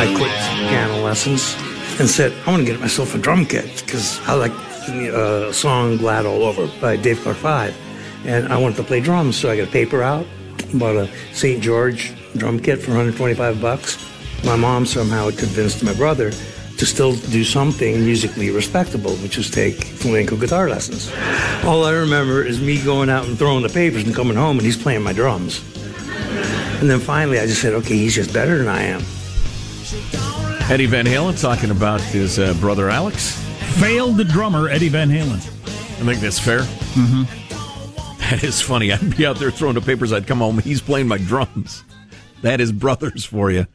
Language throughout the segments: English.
I quit piano lessons and said, I want to get myself a drum kit because I like uh, a song Glad All Over by Dave Clark Five. And I wanted to play drums, so I got a paper out, bought a St. George drum kit for 125 bucks. My mom somehow convinced my brother to still do something musically respectable, which is take flamenco guitar lessons. All I remember is me going out and throwing the papers and coming home, and he's playing my drums. And then finally, I just said, okay, he's just better than I am. Eddie Van Halen talking about his uh, brother Alex. Failed the drummer, Eddie Van Halen. I think that's fair. Mm-hmm. That is funny. I'd be out there throwing the papers. I'd come home. He's playing my drums. That is brothers for you.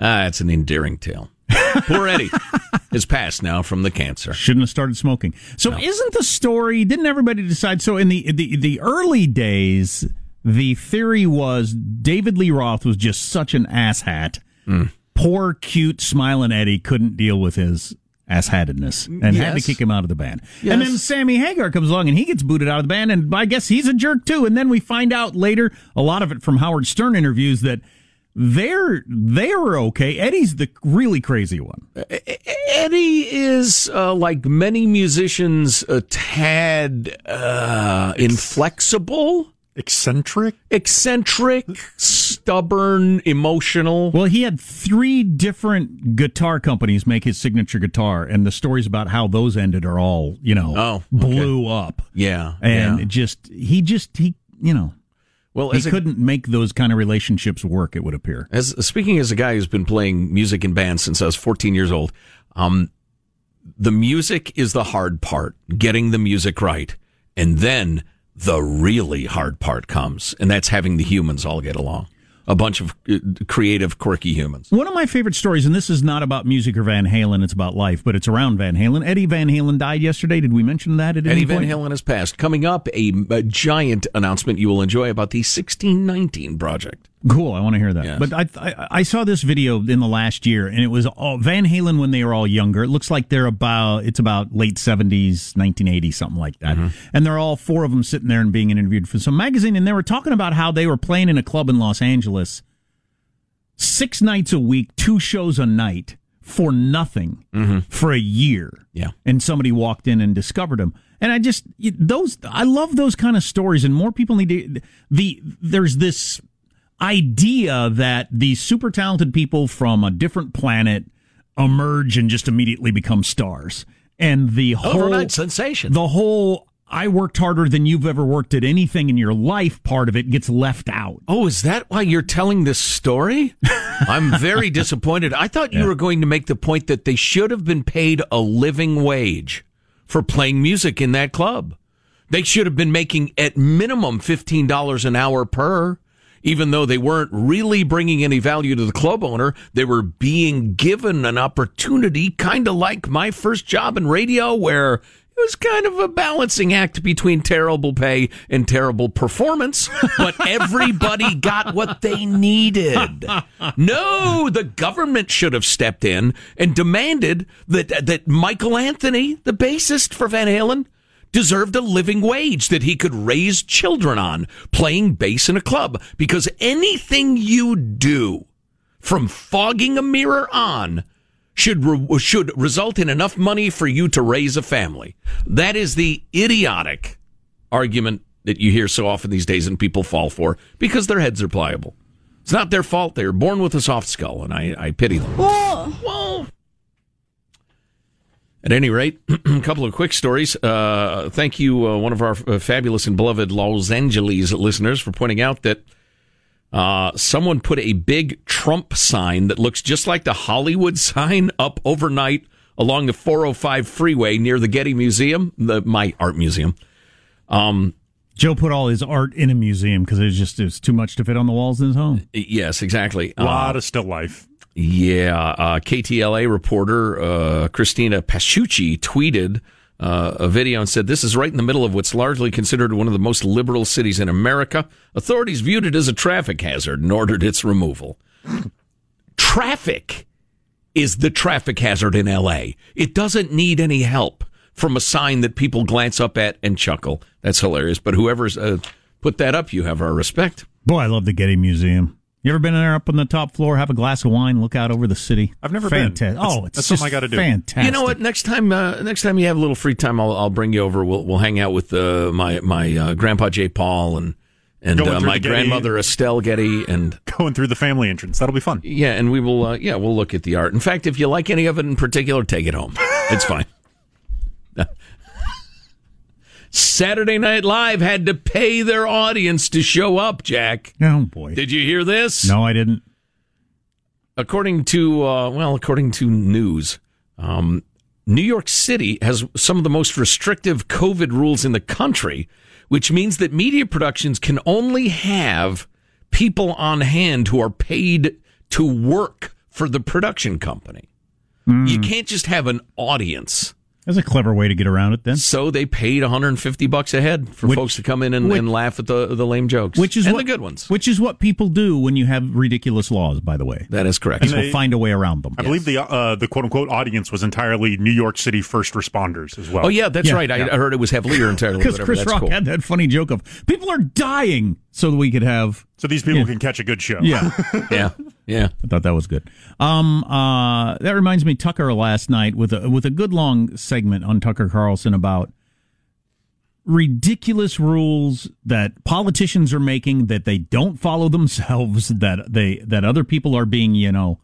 Ah, it's an endearing tale. Poor Eddie is passed now from the cancer. Shouldn't have started smoking. So, no. isn't the story? Didn't everybody decide? So, in the the the early days, the theory was David Lee Roth was just such an asshat. Mm poor, cute, smiling Eddie couldn't deal with his asshatedness and yes. had to kick him out of the band. Yes. And then Sammy Hagar comes along and he gets booted out of the band, and I guess he's a jerk too. And then we find out later, a lot of it from Howard Stern interviews, that they're they're okay. Eddie's the really crazy one. Eddie is uh, like many musicians, a tad uh, inflexible eccentric, eccentric, stubborn, emotional. Well, he had three different guitar companies make his signature guitar, and the stories about how those ended are all you know oh, blew up. Yeah, and yeah. just he just he you know. Well, he a, couldn't make those kind of relationships work. It would appear. As speaking as a guy who's been playing music in bands since I was 14 years old, um, the music is the hard part, getting the music right, and then the really hard part comes, and that's having the humans all get along. A bunch of uh, creative, quirky humans. One of my favorite stories, and this is not about music or Van Halen, it's about life, but it's around Van Halen. Eddie Van Halen died yesterday. Did we mention that at Eddie Van point? Halen has passed. Coming up, a, a giant announcement you will enjoy about the 1619 project. Cool, I want to hear that. Yes. But I, I, I saw this video in the last year, and it was all Van Halen when they were all younger. It looks like they're about it's about late seventies, nineteen eighty, something like that. Mm-hmm. And they're all four of them sitting there and being interviewed for some magazine, and they were talking about how they were playing in a club in Los Angeles, six nights a week, two shows a night for nothing mm-hmm. for a year. Yeah, and somebody walked in and discovered them. And I just those I love those kind of stories, and more people need to. The there's this idea that these super talented people from a different planet emerge and just immediately become stars. And the whole Overnight sensation. the whole I worked harder than you've ever worked at anything in your life part of it gets left out. Oh, is that why you're telling this story? I'm very disappointed. I thought you Yeah. were going to make the point that they should have been paid a living wage for playing music in that club. They should have been making at minimum $15 an hour per. Even though they weren't really bringing any value to the club owner, they were being given an opportunity, kind of like my first job in radio, where it was kind of a balancing act between terrible pay and terrible performance, but everybody got what they needed. No, the government should have stepped in and demanded that that Michael Anthony, the bassist for Van Halen, deserved a living wage that he could raise children on playing bass in a club because anything you do from fogging a mirror on should re- should result in enough money for you to raise a family. That is the idiotic argument that you hear so often these days and people fall for because their heads are pliable. It's not their fault. They are born with a soft skull, and I, I pity them. Well, at any rate, a couple of quick stories. Uh, thank you, uh, one of our uh, fabulous and beloved Los Angeles listeners, for pointing out that uh, someone put a big Trump sign that looks just like the Hollywood sign up overnight along the 405 freeway near the Getty Museum, the my art museum. Um, Joe put all his art in a museum because it was just it was too much to fit on the walls in his home. yes, exactly. A lot of still life. Yeah, uh, KTLA reporter uh, Christina Pascucci tweeted uh, a video and said, "This is right in the middle of what's largely considered one of the most liberal cities in America. Authorities viewed it as a traffic hazard and ordered its removal. traffic is the traffic hazard in L.A. It doesn't need any help from a sign that people glance up at and chuckle. That's hilarious. But whoever's uh, put that up, you have our respect." Boy, I love the Getty Museum. You ever been in there up on the top floor, have a glass of wine, look out over the city? I've never been. Fantastic. That's- Oh, it's that's just something I gotta do. Fantastic. You know what? Next time, uh, next time you have a little free time, I'll, I'll bring you over. We'll we'll hang out with uh, my my uh, grandpa J. Paul and and uh, my the Getty. grandmother Estelle Getty and Going through the family entrance. That'll be fun. yeah, and we will uh, yeah we'll look at the art. In fact, if you like any of it in particular, take it home. It's fine. Saturday Night Live had to pay their audience to show up. Jack, Oh boy. did you hear this? no, I didn't. according to uh, well, according to news, um, New York City has some of the most restrictive COVID rules in the country, which means that media productions can only have people on hand who are paid to work for the production company. You can't just have an audience. That's a clever way to get around it then. So they paid 150 bucks a head for Which- folks to come in and, which- and laugh at the the lame jokes, Which is and what, the good ones. Which is what people do when you have ridiculous laws, by the way. that is correct. People they- find a way around them. I believe the uh, the quote unquote audience was entirely New York City first responders as well. Oh yeah, that's Yeah. right. I, I heard it was heavily or entirely. Because. Chris That's Rock cool. had that funny joke of people are dying so that we could have. So these people Yeah. can catch a good show. Yeah, yeah, yeah. I thought that was good. Um, uh, that reminds me, Tucker last night with a with a good long segment on Tucker Carlson about ridiculous rules that politicians are making that they don't follow themselves that they that other people are being you know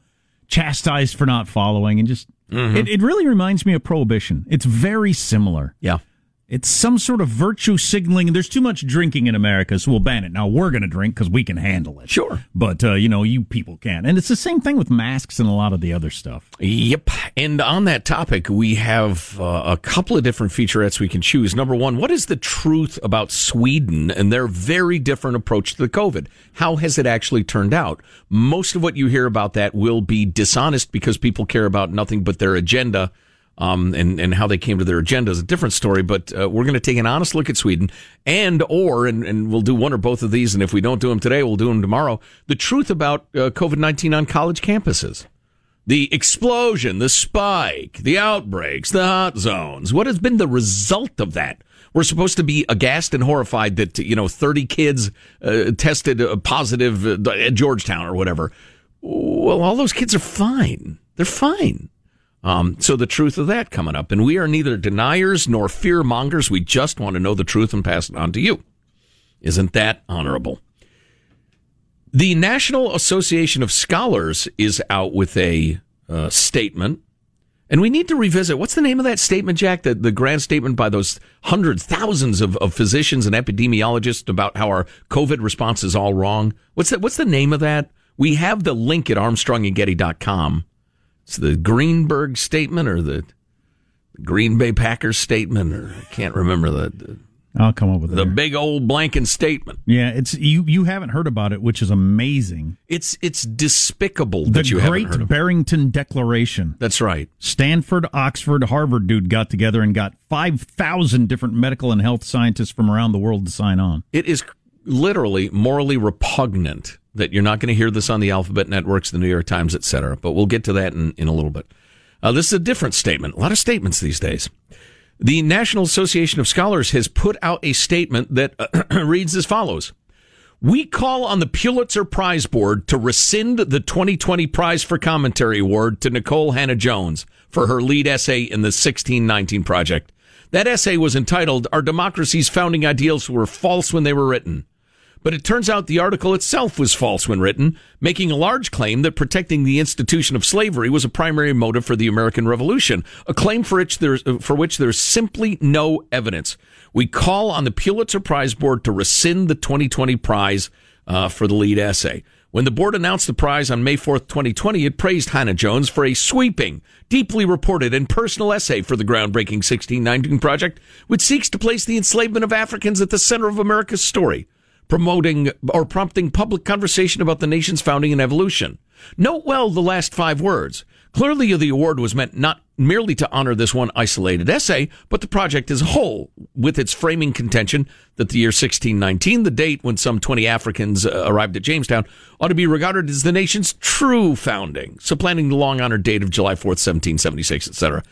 chastised for not following and just it, it really reminds me of prohibition it's very similar Yeah. It's some sort of virtue signaling. There's too much drinking in America, so we'll ban it. Now we're going to drink because we can handle it. Sure. But, uh, you know, you people can't. And it's the same thing with masks and a lot of the other stuff. Yep. And on that topic, we have uh, a couple of different featurettes we can choose. Number one, what is the truth about Sweden and their very different approach to the COVID? How has it actually turned out? Most of what you hear about that will be dishonest because people care about nothing but their agenda. Um, and, and how they came to their agenda is a different story, but uh, we're going to take an honest look at Sweden and or, and, and we'll do one or both of these. And if we don't do them today, we'll do them tomorrow. The truth about uh, COVID-19 on college campuses the explosion, the spike, the outbreaks, the hot zones. What has been the result of that? We're supposed to be aghast and horrified that you know 30 kids uh, tested uh, positive uh, at Georgetown or whatever. Well, all those kids are fine. They're fine. Um, so the truth of that coming up, and we are neither deniers nor fear mongers. We just want to know the truth and pass it on to you. Isn't that honorable? The National Association of Scholars is out with a uh, statement. And we need to revisit what's the name of that statement, Jack? The, the grand statement by those hundreds, thousands of, of physicians and epidemiologists about how our COVID response is all wrong. What's that? What's the name of that? We have the link at armstrongandgetty.com. It's the Greenberg statement or the Green Bay Packers statement, or I can't remember the, the I'll come up with the big old blanking statement. Yeah, it's you. You haven't heard about it, which is amazing. It's it's despicable the that you Great haven't heard of it. Barrington Declaration. That's right. Stanford, Oxford, Harvard dude got together and got five thousand different medical and health scientists from around the world to sign on. It is literally morally repugnant that you're not going to hear this on the Alphabet Networks, the New York Times, etc. But we'll get to that in, in a little bit. Uh, this is a different statement. A lot of statements these days. The National Association of Scholars has put out a statement that uh, reads as follows. We call on the Pulitzer Prize Board to rescind the 2020 Prize for Commentary Award to Nikole Hannah-Jones for her lead essay in the 1619 Project. That essay was entitled Our Democracy's Founding Ideals Were False When They Were Written. But it turns out the article itself was false when written, making a large claim that protecting the institution of slavery was a primary motive for the American Revolution, a claim for which there's, for which there's simply no evidence. We call on the Pulitzer Prize Board to rescind the 2020 prize uh, for the lead essay. When the board announced the prize on May 4th, 2020, it praised Hannah-Jones for a sweeping, deeply reported, and personal essay for the groundbreaking 1619 Project, which seeks to place the enslavement of Africans at the center of America's story promoting or prompting public conversation about the nation's founding and evolution. Note well the last five words. Clearly, the award was meant not merely to honor this one isolated essay, but the project as a whole, with its framing contention that the year 1619, the date when some 20 Africans uh, arrived at Jamestown, ought to be regarded as the nation's true founding, supplanting the long honored date of July 4th, 1776, etc.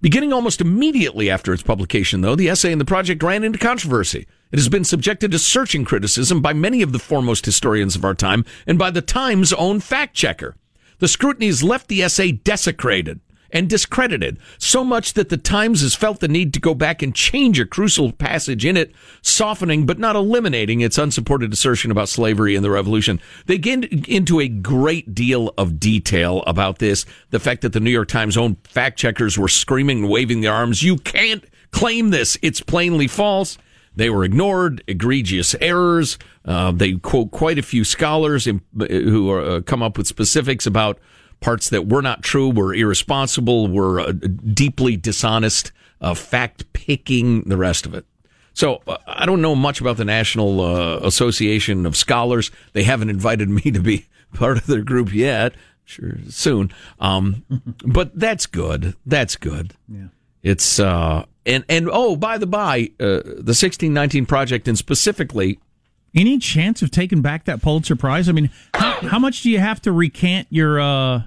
Beginning almost immediately after its publication, though, the essay and the project ran into controversy. It has been subjected to searching criticism by many of the foremost historians of our time and by the Times' own fact checker. The scrutiny has left the essay desecrated and discredited so much that the Times has felt the need to go back and change a crucial passage in it, softening but not eliminating its unsupported assertion about slavery and the revolution. They get into a great deal of detail about this. The fact that the New York Times own fact checkers were screaming and waving their arms. You can't claim this. It's plainly false. They were ignored, egregious errors. Uh, they quote quite a few scholars who are, uh, come up with specifics about parts that were not true, were irresponsible, were uh, deeply dishonest, uh, fact picking, the rest of it. So uh, I don't know much about the National uh, Association of Scholars. They haven't invited me to be part of their group yet. Sure, soon. Um, but that's good. That's good. Yeah. It's uh, and and oh, by the by, uh, the sixteen nineteen project, and specifically, any chance of taking back that Pulitzer Prize? I mean, how, how much do you have to recant your? uh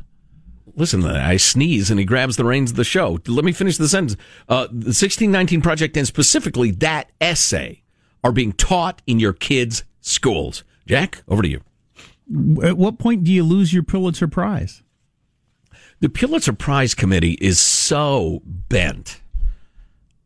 Listen, I sneeze and he grabs the reins of the show. Let me finish the sentence. Uh, the sixteen nineteen project, and specifically that essay, are being taught in your kids' schools. Jack, over to you. At what point do you lose your Pulitzer Prize? The Pulitzer Prize Committee is so bent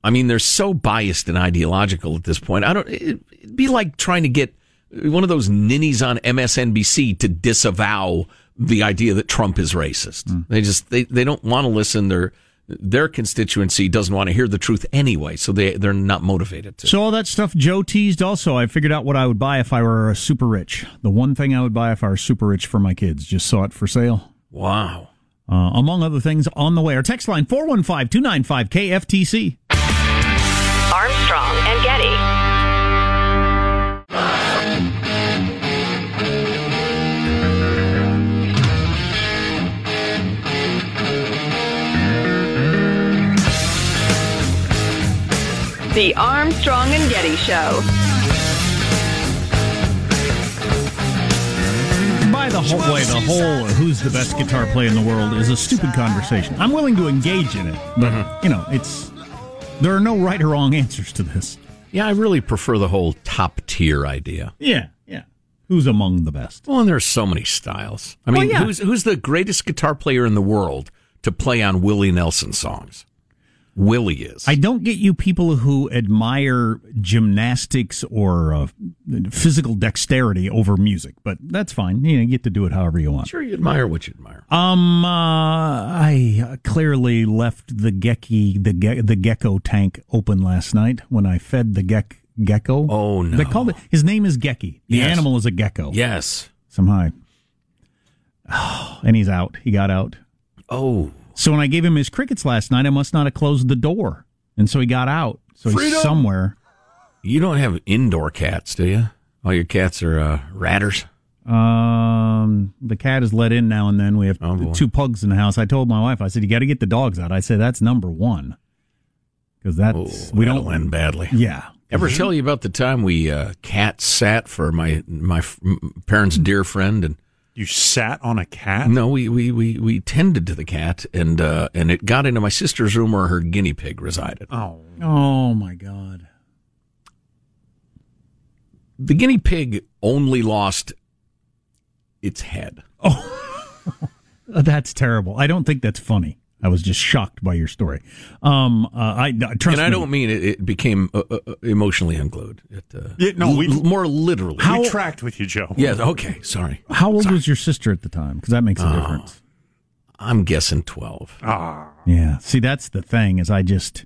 I mean, they're so biased and ideological at this point. I don't. It'd be like trying to get one of those ninnies on MSNBC to disavow the idea that Trump is racist. Mm. They just they, they don't want to listen. Their their constituency doesn't want to hear the truth anyway, so they they're not motivated to. So all that stuff Joe teased. Also, I figured out what I would buy if I were super rich. The one thing I would buy if I were super rich for my kids. Just saw it for sale. Wow. Uh, among other things on the way. Our text line 415 295 KFTC. Armstrong and Getty. The Armstrong and Getty Show. By the whole way, the whole who's the best guitar player in the world is a stupid conversation. I'm willing to engage in it, but mm-hmm. you know, it's there are no right or wrong answers to this. Yeah, I really prefer the whole top tier idea. Yeah, yeah. Who's among the best? Well, and there's so many styles. I mean, well, yeah. who's who's the greatest guitar player in the world to play on Willie Nelson songs? Willie is. I don't get you people who admire gymnastics or uh, physical dexterity over music, but that's fine. You, know, you get to do it however you want. sure you admire what you admire. Um, uh, I clearly left the gecky the ge- the gecko tank open last night when I fed the gek gecko. Oh, no. They called it. His name is Gecky. The Yes. animal is a gecko. Yes. Somehow. I- and he's out. He got out. Oh. So when I gave him his crickets last night, I must not have closed the door, and so he got out. So he's somewhere. You don't have indoor cats, do you? All your cats are uh, ratters. Um, the cat is let in now and then. We have Oh, boy. two pugs in the house. I told my wife, I said, "You got to get the dogs out." I said, "That's number one," because that's Oh, we don't end badly. Yeah, Ever tell you about the time we uh, cat sat for my my f- m- parents' dear friend and You sat on a cat? no, we, we, we, we tended to the cat and uh, and it got into my sister's room where her guinea pig resided. Oh. Oh my god. The guinea pig only lost its head. Oh, That's terrible. I don't think that's funny. I was just shocked by your story. Um, uh, I uh, trust and I me. don't mean it, it became uh, uh, uh, emotionally unglued. It, uh, Yeah, no, we- l- more literally. How- We tracked with you, Joe. Yes. Okay. Sorry. How old was your sister at the time? Because that makes Oh. a difference. I'm guessing twelve, Ah. Yeah. See, that's the thing. Is I just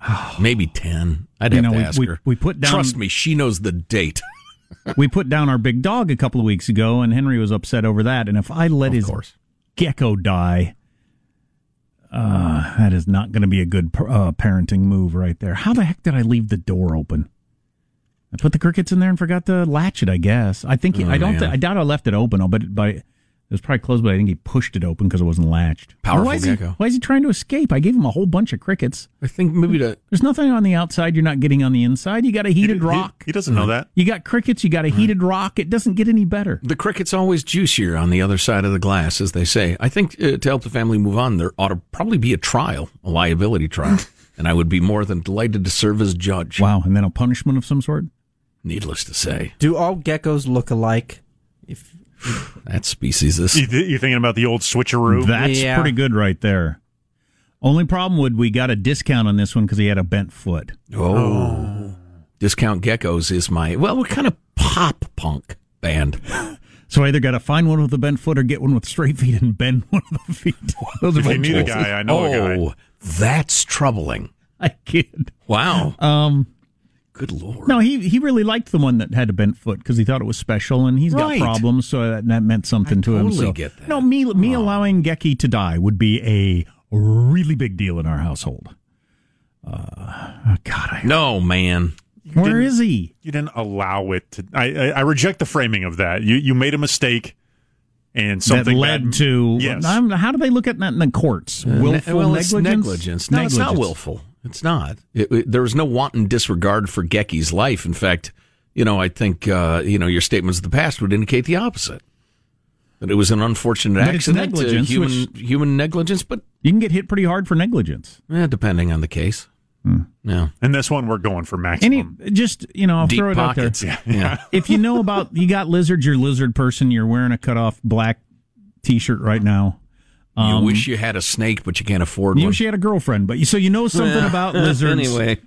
maybe ten. I'd You have know, to ask we- her. we put down- Trust me, she knows the date. we put down our big dog a couple of weeks ago, and Henry was upset over that. And if I let Of his course. gecko die, uh, that is not going to be a good uh, parenting move right there. How the heck did I leave the door open? I put the crickets in there and forgot to latch it. I guess. I think Oh, I don't. Th- I doubt I left it open. But by it was probably closed. But I think he pushed it open because it wasn't latched. Powerful why is gecko. He, why is he trying to escape? I gave him a whole bunch of crickets. I think maybe to There's nothing on the outside you're not getting on the inside. You got a heated He- rock. He, doesn't know that. You got crickets. You got a heated rock. It doesn't get any better. The cricket's always juicier on the other side of the glass, as they say. I think uh, to help the family move on, there ought to probably be a trial, a liability trial, and I would be more than delighted to serve as judge. Wow. And then a punishment of some sort. Needless to say, Do all geckos look alike? If that species is. You, th- you thinking about the old switcheroo? That's Yeah. pretty good right there. Only problem would we got a discount on this one because he had a bent foot. Oh. Discount Geckos is my, well, what kind of pop punk band? So I either got to find one with a bent foot or get one with straight feet and bend one of the feet. Those are if my you need a choices. guy, I know a guy. oh, that's troubling. I kid. Wow. Um, Good Lord. no, he he really liked the one that had a bent foot because he thought it was special, and he's got problems, so that, that meant something I to him. totally So get that. no, me me allowing Gecky to die would be a really big deal in our household. Uh, God, I, No, man. where is he? You didn't allow it to. I, I, I reject the framing of that. You you made a mistake, and something that led bad- to Yes. How do they look at that in the courts? Willful Ne- well, it's negligence. negligence. No, it's not willful. It's not. It, it- there was no wanton disregard for Gecky's life. In fact, you know, I think uh, you know your statements of the past would indicate the opposite. That it was an unfortunate But accident, uh, negligence, human which- human negligence, but You can get hit pretty hard for negligence. eh, depending on the case. Hmm. Yeah, And this one, we're going for maximum. Any, just you know, I'll deep throw it pockets. out there. Yeah. yeah. If you know about, you got lizards. You're a lizard person. You're wearing a cut off black T-shirt right now. you um, wish you had a snake, but you can't afford You one. You wish you had a girlfriend, but you, so you know something about lizards. anyway,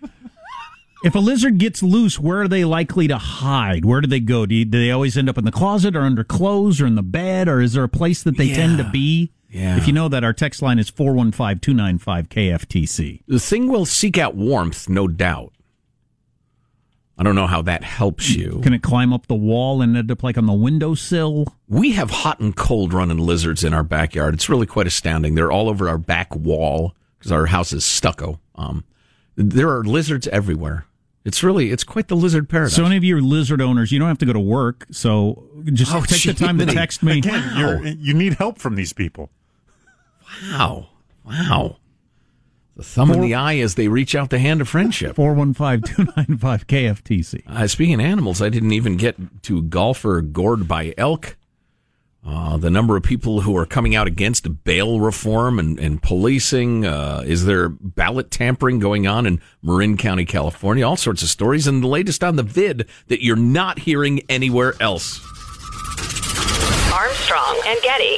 If a lizard gets loose, where are they likely to hide? Where do they go? Do, you, do they always end up in the closet or under clothes or in the bed, or is there a place that they tend to be? Yeah. If you know that, our text line is 415 295 KFTC. the thing will seek out warmth, no doubt. I don't know how that helps you. Can it climb up the wall and end up like on the windowsill? We have hot and cold running lizards in our backyard. It's really quite astounding. They're all over our back wall because our house is stucco. Um, there are lizards everywhere. It's really, it's quite the lizard paradise. So, any of you lizard owners, you don't have to go to work. So, just Oh, take the time to text me. Again, you're, you need help from these people. Wow, wow. The thumb in the eye as they reach out the hand of friendship. 415 295 KFTC. Uh, speaking of animals, I didn't even get to golfer gored by elk. Uh, the number of people who are coming out against bail reform and, and policing. Uh, is there ballot tampering going on in Marin County, California? All sorts of stories. And the latest on the vid that you're not hearing anywhere else. Armstrong and Getty.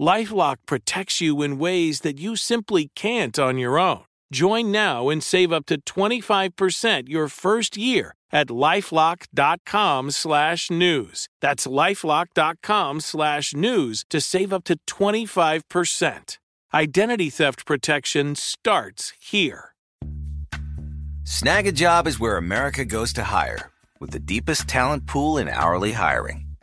Lifelock protects you in ways that you simply can't on your own. Join now and save up to 25% your first year at lifelock.com slash news. That's lifelock.com slash news to save up to 25%. Identity theft protection starts here. Snag a job is where America goes to hire, with the deepest talent pool in hourly hiring.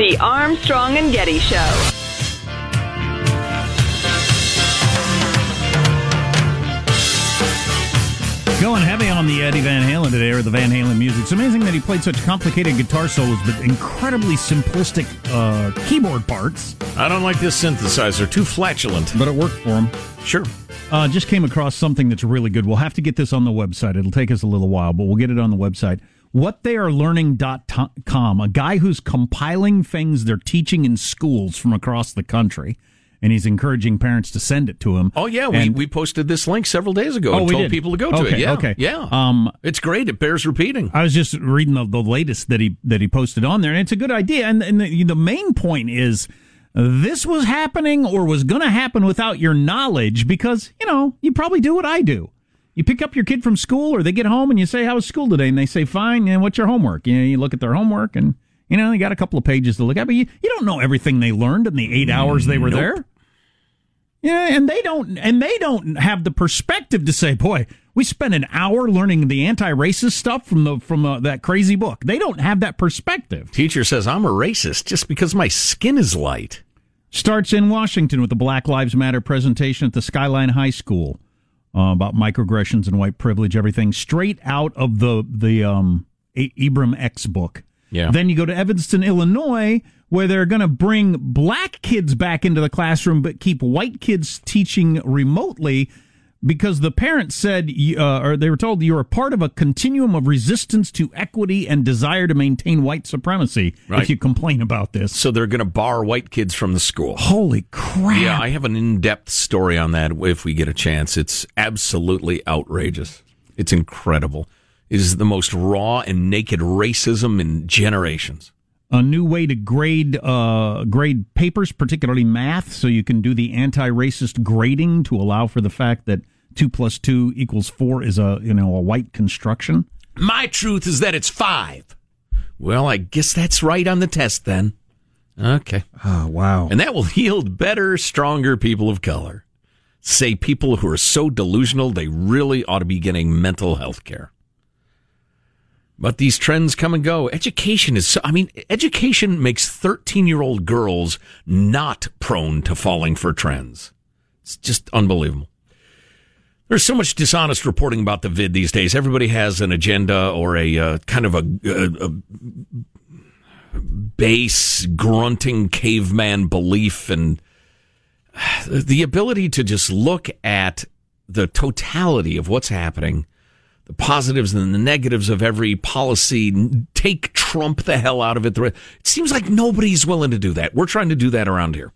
The Armstrong and Getty Show. Going heavy on the Eddie Van Halen today, or the Van Halen music. It's amazing that he played such complicated guitar solos, but incredibly simplistic uh, keyboard parts. I don't like this synthesizer. Too flatulent. But it worked for him. Sure. Uh, just came across something that's really good. We'll have to get this on the website. It'll take us a little while, but we'll get it on the website. WhatTheyAreLearning.com, a guy who's compiling things they're teaching in schools from across the country and he's encouraging parents to send it to him. Oh yeah, we, And- we posted this link several days ago Oh, and we told did? people to go to Okay, it. Yeah, okay. yeah. Um, it's great. It bears repeating. I was just reading the, the latest that he that he posted on there, and it's a good idea. And, and the, the main point is this was happening or was going to happen without your knowledge because you know you probably do what I do. You pick up your kid from school, or they get home, and you say, "How was school today?" And they say, "Fine." And what's your homework? You know, you look at their homework, and you know, you got a couple of pages to look at, but you, you don't know everything they learned in the eight hours they were Nope. there. Yeah, and they don't and they don't have the perspective to say, "Boy, we spent an hour learning the anti-racist stuff from the from uh, that crazy book." They don't have that perspective. Teacher says I'm a racist just because my skin is light. Starts in Washington with the Black Lives Matter presentation at the Skyline High School uh, about microaggressions and white privilege, everything straight out of the the um, Ibram X book. Yeah. Then you go to Evanston, Illinois, where they're going to bring black kids back into the classroom, but keep white kids teaching remotely because the parents said, uh, or they were told, you're a part of a continuum of resistance to equity and desire to maintain white supremacy. Right. If you complain about this, So they're going to bar white kids from the school. holy crap! Yeah, I have an in-depth story on that if we get a chance. It's absolutely outrageous. It's incredible. It is the most raw and naked racism in generations. A new way to grade uh, grade papers, particularly math, so you can do the anti-racist grading to allow for the fact that two plus two equals four is a you know a white construction. My truth is that it's five. Well, I guess that's right on the test then. Okay. Oh wow! And that will yield better, stronger people of color. Say people who are so delusional they really ought to be getting mental health care. But these trends come and go. Education is, so, I mean, education makes 13 year old girls not prone to falling for trends. It's just unbelievable. There's so much dishonest reporting about the vid these days. Everybody has an agenda or a uh, kind of a, a, a base grunting caveman belief and the ability to just look at the totality of what's happening, the positives and the negatives of every policy, take Trump the hell out of it. It seems like nobody's willing to do that. We're trying to do that around here.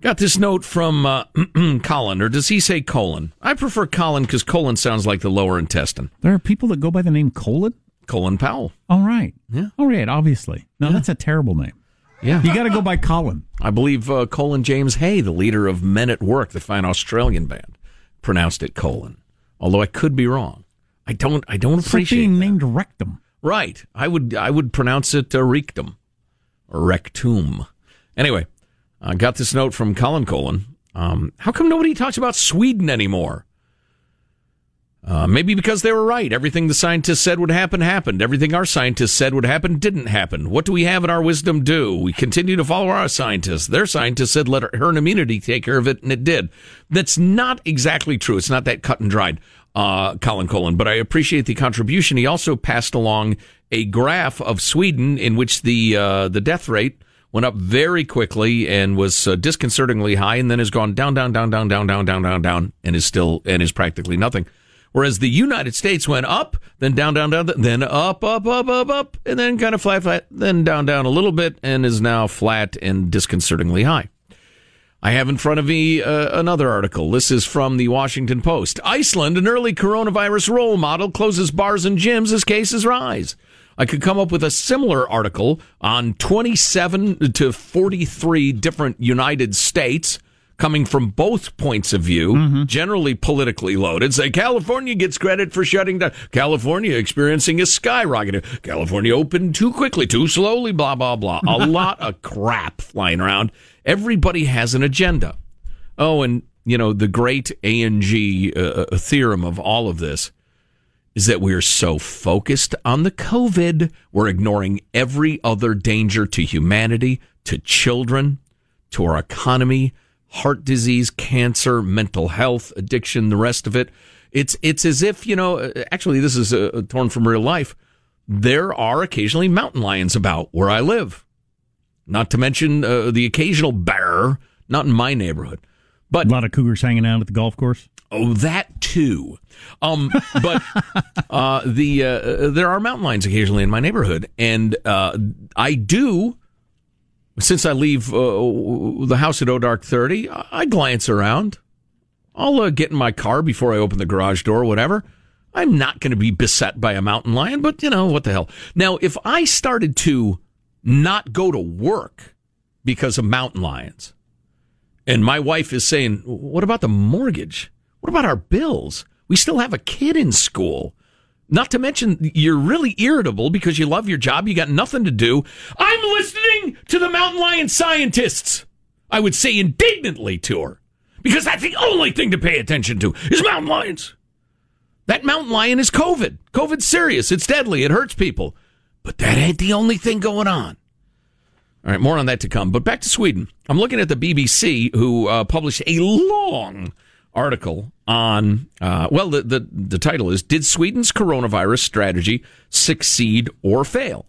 Got this note from uh, Colin, or does he say colon? I prefer Colin because colon sounds like the lower intestine. There are people that go by the name colon. Colin Powell. All right. Yeah. All right. Obviously, no, that's a terrible name. Yeah. You got to go by Colin. I believe uh, Colin James Hay, the leader of Men at Work, the fine Australian band, pronounced it colon. Although I could be wrong. I don't. I don't It's appreciate. being that. named Rectum. Right. I would. I would pronounce it uh, rectum or rectum. Anyway, I got this note from Colin Colin. Um, how come nobody talks about Sweden anymore? Uh, maybe because they were right. Everything the scientists said would happen happened. Everything our scientists said would happen didn't happen. What do we have in our wisdom do? We continue to follow our scientists. Their scientists said let herd immunity take care of it, and it did. That's not exactly true. It's not that cut and dried, uh, Colin Colin. But I appreciate the contribution. He also passed along a graph of Sweden in which the uh, the death rate went up very quickly and was uh, disconcertingly high, and then has gone down, down, down, down, down, down, down, down, down, and is still and is practically nothing. Whereas the United States went up, then down, down, down, then up, up, up, up, up, and then kind of flat, flat, then down, down a little bit, and is now flat and disconcertingly high. I have in front of me uh, another article. This is from the Washington Post. Iceland, an early coronavirus role model, closes bars and gyms as cases rise. I could come up with a similar article on 27 to 43 different United States coming from both points of view, generally politically loaded. Say California gets credit for shutting down. California experiencing a skyrocket. California opened too quickly, too slowly, blah, blah, blah. A lot of crap flying around. Everybody has an agenda. Oh, and, you know, the great A&G uh, theorem of all of this is that we're so focused on the COVID, we're ignoring every other danger to humanity, to children, to our economy, heart disease, cancer, mental health, addiction, the rest of it. It's it's as if you know. Actually, this is uh, torn from real life. There are occasionally mountain lions about where I live. Not to mention uh, the occasional bear. Not in my neighborhood, but A lot of cougars hanging out at the golf course. Oh, that too. Um, but uh, the uh, there are mountain lions occasionally in my neighborhood, and uh, I do. Since I leave uh, the house at Odark Thirty, I I glance around. I'll uh, get in my car before I open the garage door, whatever. I'm not going to be beset by a mountain lion, but you know what the hell. Now, if I started to not go to work because of mountain lions, and my wife is saying, "What about the mortgage? What about our bills? We still have a kid in school." Not to mention, you're really irritable because you love your job. You got nothing to do. I'm listening to the mountain lion scientists. I would say indignantly to her because that's the only thing to pay attention to is mountain lions. That mountain lion is COVID. COVID's serious. It's deadly. It hurts people. But that ain't the only thing going on. All right, more on that to come. But back to Sweden. I'm looking at the BBC, who uh, published a long article on, uh, well, the, the, the title is Did Sweden's Coronavirus Strategy Succeed or Fail?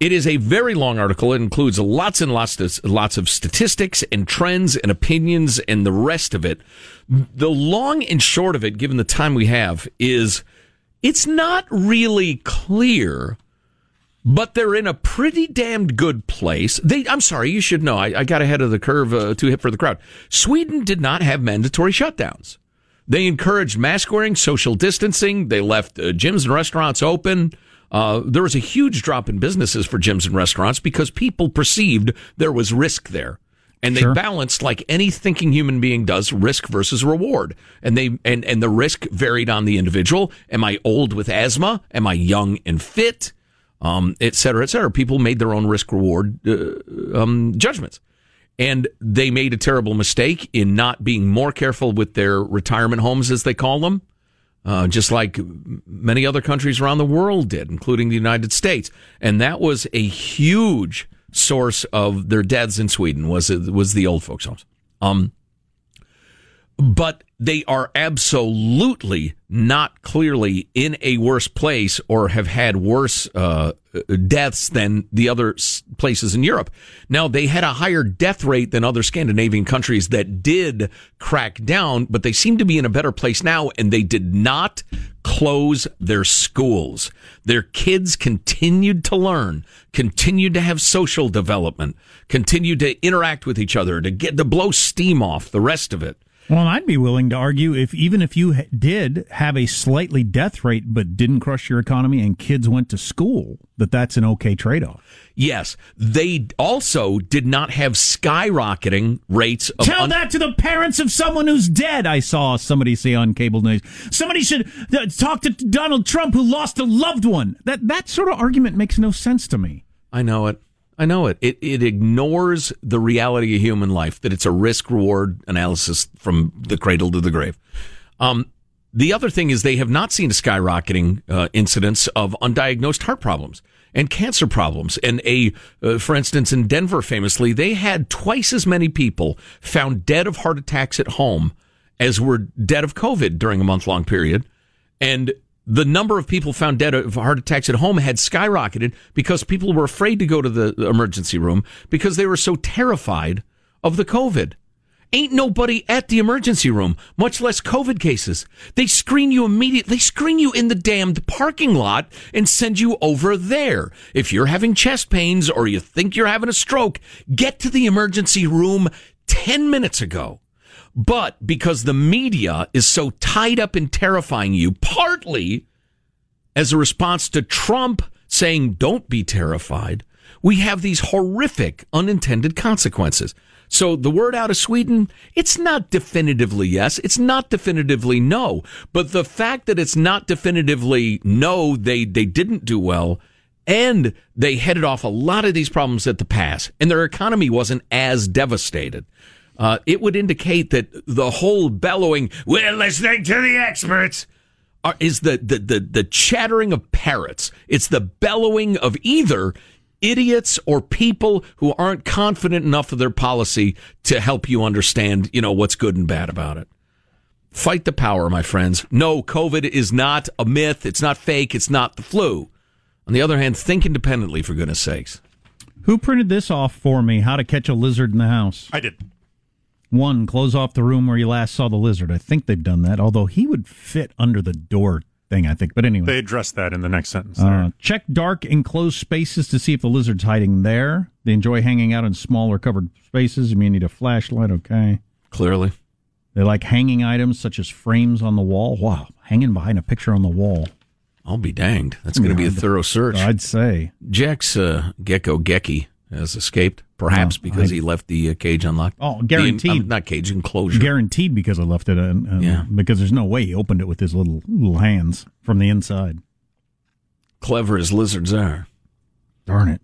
It is a very long article. It includes lots and lots of, lots of statistics and trends and opinions and the rest of it. The long and short of it, given the time we have, is it's not really clear, but they're in a pretty damned good place. They, I'm sorry, you should know. I, I got ahead of the curve, uh, too hip for the crowd. Sweden did not have mandatory shutdowns. They encouraged mask wearing, social distancing. They left uh, gyms and restaurants open. Uh, there was a huge drop in businesses for gyms and restaurants because people perceived there was risk there. And they Sure. balanced like any thinking human being does risk versus reward. And they, and, and the risk varied on the individual. Am I old with asthma? Am I young and fit? Um, et cetera, et cetera. People made their own risk reward, uh, um, judgments. And they made a terrible mistake in not being more careful with their retirement homes, as they call them uh, just like many other countries around the world did, including the United States. And that was a huge source of their deaths in Sweden was was the old folks' homes. Um, but they are absolutely not clearly in a worse place or have had worse uh, deaths than the other places in Europe. Now, they had a higher death rate than other Scandinavian countries that did crack down, but they seem to be in a better place now, and they did not close their schools. Their kids continued to learn, continued to have social development, continued to interact with each other, to get to blow steam off the rest of it. Well, I'd be willing to argue if even if you did have a slightly death rate but didn't crush your economy and kids went to school, that that's an okay trade-off. Yes, they also did not have skyrocketing rates of Tell un- that to the parents of someone who's dead. I saw somebody say on cable news. Somebody should uh, talk to Donald Trump who lost a loved one. That that sort of argument makes no sense to me. I know it. I know it. It it ignores the reality of human life that it's a risk reward analysis from the cradle to the grave. Um, the other thing is they have not seen a skyrocketing uh, incidence of undiagnosed heart problems and cancer problems. And a, uh, for instance, in Denver, famously, they had twice as many people found dead of heart attacks at home as were dead of COVID during a month long period. And the number of people found dead of heart attacks at home had skyrocketed because people were afraid to go to the emergency room because they were so terrified of the COVID. Ain't nobody at the emergency room, much less COVID cases. They screen you immediately. They screen you in the damned parking lot and send you over there. If you're having chest pains or you think you're having a stroke, get to the emergency room 10 minutes ago. But because the media is so tied up in terrifying you, partly as a response to Trump saying, don't be terrified, we have these horrific unintended consequences. So the word out of Sweden, it's not definitively yes, it's not definitively no, but the fact that it's not definitively no, they, they didn't do well, and they headed off a lot of these problems at the pass, and their economy wasn't as devastated. Uh, it would indicate that the whole bellowing, we're listening to the experts, are, is the, the, the, the chattering of parrots. It's the bellowing of either idiots or people who aren't confident enough of their policy to help you understand, you know, what's good and bad about it. Fight the power, my friends. No, COVID is not a myth. It's not fake. It's not the flu. On the other hand, think independently, for goodness sakes. Who printed this off for me? How to catch a lizard in the house? I did. One, close off the room where you last saw the lizard. I think they've done that, although he would fit under the door thing, I think. But anyway. They address that in the next sentence. There. Uh, check dark, enclosed spaces to see if the lizard's hiding there. They enjoy hanging out in smaller covered spaces. You may need a flashlight, okay. Clearly. They like hanging items such as frames on the wall. Wow, hanging behind a picture on the wall. I'll be danged. That's going to be a thorough search. I'd say. Jack's uh, gecko Geki has escaped, perhaps Oh, because I- he left the uh, cage unlocked. Oh, The- guaranteed. um, not cage, enclosure. Guaranteed because I left it in. Um, Yeah. Because there's no way he opened it with his little little hands from the inside. Clever as lizards are. Darn it.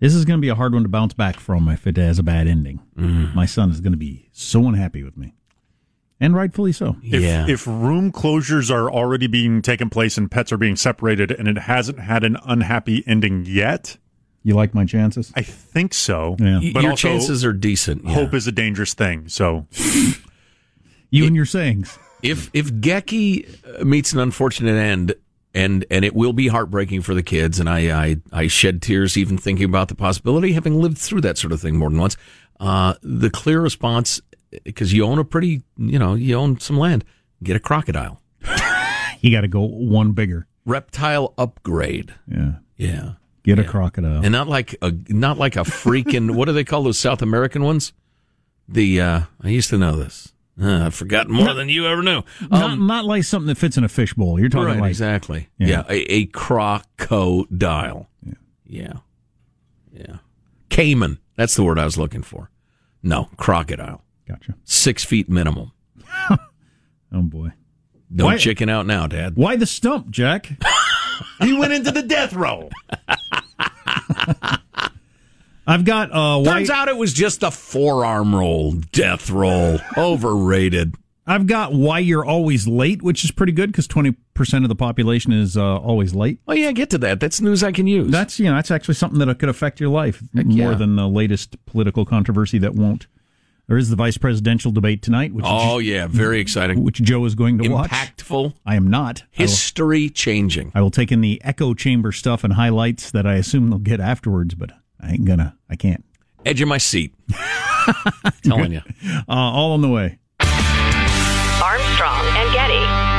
This is going to be a hard one to bounce back from if it has a bad ending. Mm-hmm. My son is going to be so unhappy with me. And rightfully so. If, if room closures are already being taken place and pets are being separated and it hasn't had an unhappy ending yet, You like my chances? I think so. Yeah. But Your also, chances are decent. yeah. Hope is a dangerous thing. So You and your sayings. If if Geki uh, meets an unfortunate end, and and it will be heartbreaking for the kids. And I I, I shed tears even thinking about the possibility, having lived through that sort of thing more than once. Uh, the clear response, because you own a pretty, you know, you own some land, get a crocodile. You got to go one bigger. Reptile upgrade. Yeah. Yeah. Get a crocodile. and not like a not like a freaking what do they call those South American ones? The uh, I used to know this. Uh, I've forgotten more than you ever knew. not, not like something that fits in a fishbowl. You're talking Um, right, like exactly. Yeah. Yeah, a, a crocodile. Yeah. yeah, yeah. Caiman. That's the word I was looking for. No, crocodile. Gotcha. Six feet minimum. Oh boy. Don't Why- chicken out now, Dad. Why the stump, Jack? he went into the death row. I've got uh why Turns out it was just a forearm roll. Death roll. Overrated. I've got why you're always late, which is pretty good because twenty percent of the population is uh, always late. Oh yeah, get to that. That's news I can use. That's you know that's actually something that could affect your life Heck more yeah. than the latest political controversy that won't. There is the vice presidential debate tonight, which oh is, yeah, very exciting. which Joe is going to watch. Impactful. I am not. I will, History changing. I will take in the echo chamber stuff and highlights that I assume they'll get afterwards, but I ain't gonna. I can't. Edge of my seat. Telling you. Uh, all on the way. Armstrong and Getty.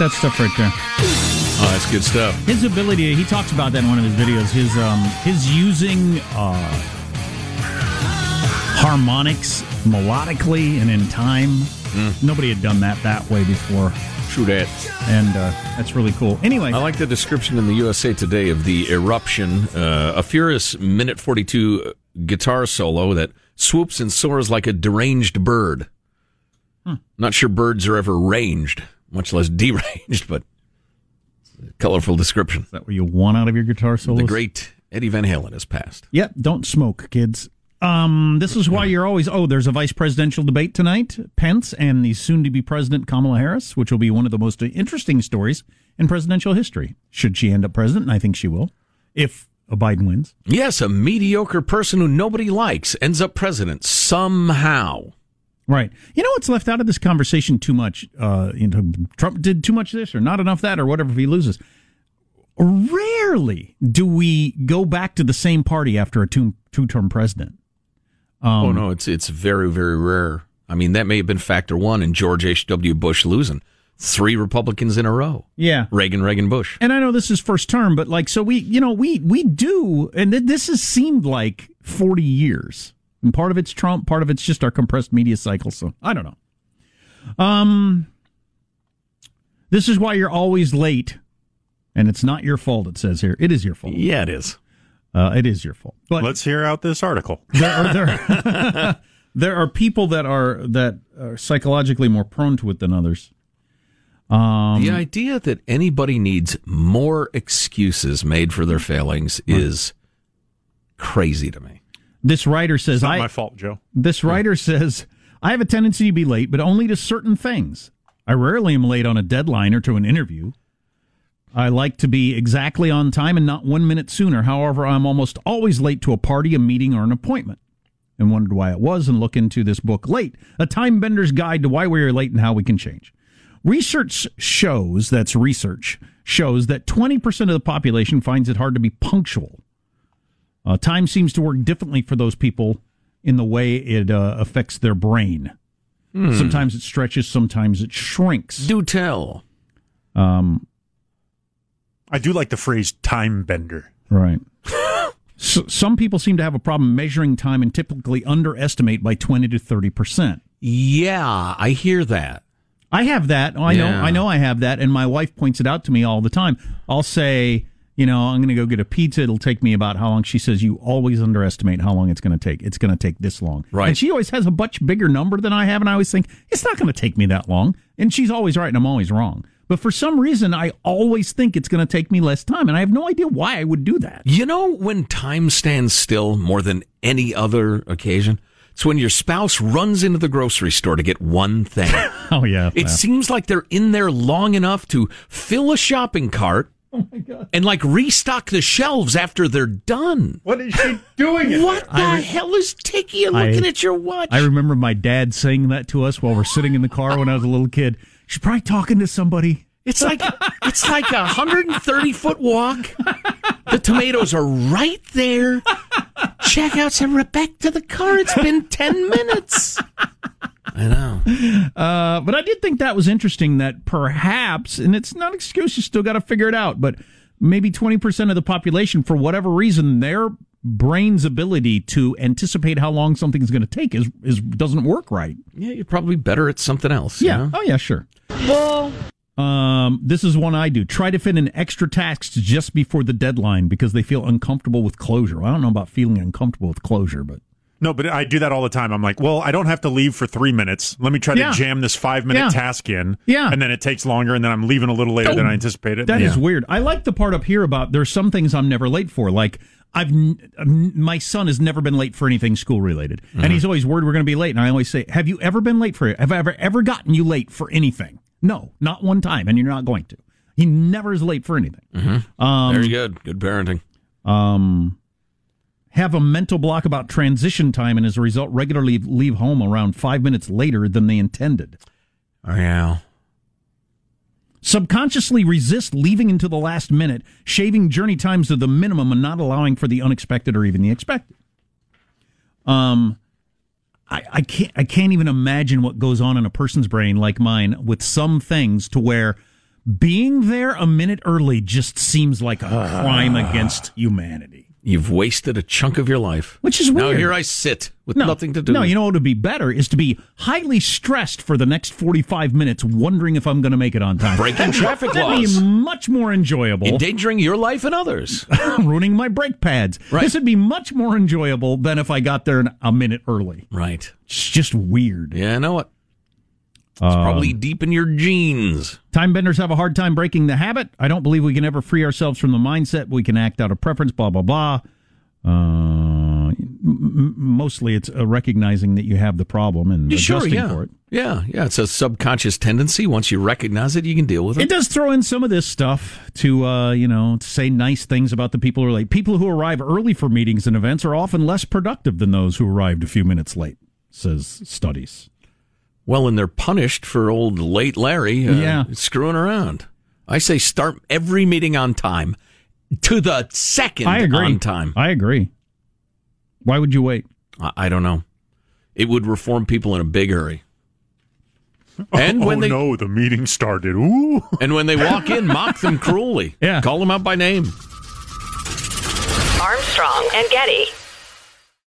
That stuff right there. Oh, that's good stuff. His ability, he talks about that in one of his videos. His um, his using uh, harmonics melodically and in time. Nobody had done that that way before, True that. and uh, that's really cool. Anyway, I like the description in the USA Today of the eruption. Uh, a furious minute 42 guitar solo that swoops and soars like a deranged bird. Not sure birds are ever ranged, much less deranged, but colorful description. is that what you want out of your guitar solos? The great Eddie Van Halen has passed. Yep, don't smoke, kids. Um, this is why you're always. Oh, there's a vice presidential debate tonight. Pence and the soon-to-be president Kamala Harris, which will be one of the most interesting stories in presidential history. Should she end up president, and I think she will, if Biden wins. Yes, a mediocre person who nobody likes ends up president somehow. Right. You know what's left out of this conversation too much? Uh, you know, Trump did too much this or not enough that or whatever if he loses. Rarely do we go back to the same party after a two term president. Um, oh no, it's it's very very rare. I mean, that may have been factor one in George H. W. Bush losing three Republicans in a row. Yeah. Reagan, Reagan, Bush. And I know this is first term, but like, so we, you know, we we do, and th- this has seemed like forty years. And part of it's Trump, part of it's just our compressed media cycle. So I don't know. Um, this is why you're always late, and it's not your fault. It says here, it is your fault. Yeah, it is. Uh, it is your fault. But Let's hear out this article. there are there, there are people that are that are psychologically more prone to it than others. Um, the idea that anybody needs more excuses made for their failings is crazy to me. This writer says, It's not "I my fault, Joe. This writer says, I have a tendency to be late, but only to certain things. I rarely am late on a deadline or to an interview. I like to be exactly on time and not one minute sooner. However, I'm almost always late to a party, a meeting, or an appointment. And wondered why it was and look into this book, Late, A Time Bender's Guide to Why We Are Late and How We Can Change. Research shows, that's research, shows that 20% of the population finds it hard to be punctual. Uh, time seems to work differently for those people in the way it uh, affects their brain. Sometimes it stretches, sometimes it shrinks. Do tell. Um, I do like the phrase time bender. right. so, some people seem to have a problem measuring time and typically underestimate by 20 to 30%. Yeah, I hear that. I have that. I know. I know I have that, and my wife points it out to me all the time. I'll say, you know, I'm going to go get a pizza. It'll take me about how long? She says you always underestimate how long it's going to take. It's going to take this long, Right. And she always has a much bigger number than I have, and I always think it's not going to take me that long. And she's always right, and I'm always wrong. But for some reason, I always think it's going to take me less time, and I have no idea why I would do that. You know when time stands still more than any other occasion? It's when your spouse runs into the grocery store to get one thing. Oh yeah, It yeah. seems like they're in there long enough to fill a shopping cart Oh, and like restock the shelves after they're done. What is she doing? What the hell is Tiki looking I- at your watch? I remember my dad saying that to us while we're sitting in the car when I was a little kid. She's probably talking to somebody. It's like it's like a 130 foot walk. The tomatoes are right there. Checkouts and we're back to the car. It's been 10 minutes. I know. Uh, but I did think that was interesting that perhaps, and it's not an excuse, you still got to figure it out, but maybe 20% of the population, for whatever reason, their brain's ability to anticipate how long something's going to take is, is doesn't work right. Yeah, you're probably better at something else. you Yeah. know? Oh, yeah, sure. Um, this is one I do. Try to fit in extra tasks just before the deadline because they feel uncomfortable with closure. I don't know about feeling uncomfortable with closure, but No, but I do that all the time. I'm like, well, I don't have to leave for three minutes. Let me try Yeah. to jam this five minute Yeah. task in. Yeah. And then it takes longer, and then I'm leaving a little later than I anticipated. That is Yeah. weird. I like the part up here about there's some things I'm never late for. Like I've my son has never been late for anything school related, and he's always worried we're going to be late. And I always say, "Have you ever been late for it? Have I ever ever gotten you late for anything? No, not one time, and you're not going to." He never is late for anything. Um, Very good. Good parenting. um, have a mental block about transition time, and as a result, regularly leave home around five minutes later than they intended. Oh, yeah. Subconsciously resist leaving into the last minute, shaving journey times to the minimum, and not allowing for the unexpected or even the expected. Um, I, I can't I can't even imagine what goes on in a person's brain like mine with some things to where being there a minute early just seems like a crime against humanity. You've wasted a chunk of your life. Which is weird. Now here I sit with No, nothing to do. No, you know what would be better is to be highly stressed for the next 45 minutes, wondering if I'm going to make it on time. Breaking traffic That'd laws. be much more enjoyable. Endangering your life and others. ruining my brake pads. Right. This would be much more enjoyable than if I got there a minute early. Right. It's just weird. Yeah, I know it. It's Um, probably deep in your genes. Time benders have a hard time breaking the habit. I don't believe we can ever free ourselves from the mindset we can act out of preference, blah, blah, blah. Uh, m- m- mostly it's uh, recognizing that you have the problem and Sure, adjusting yeah. for it. Yeah, yeah. It's a subconscious tendency. Once you recognize it, you can deal with it. It does throw in some of this stuff to, uh, you know, to say nice things about the people who are late. People who arrive early for meetings and events are often less productive than those who arrived a few minutes late, says studies. Well, and they're punished for old late Larry uh, Yeah. screwing around. I say start every meeting on time to the second I agree. on time. I agree. Why would you wait? I, I don't know. It would reform people in a big hurry. And oh when they no, the meeting started. Ooh. and when they walk in, mock them cruelly. Yeah. Call them out by name. Armstrong and Getty.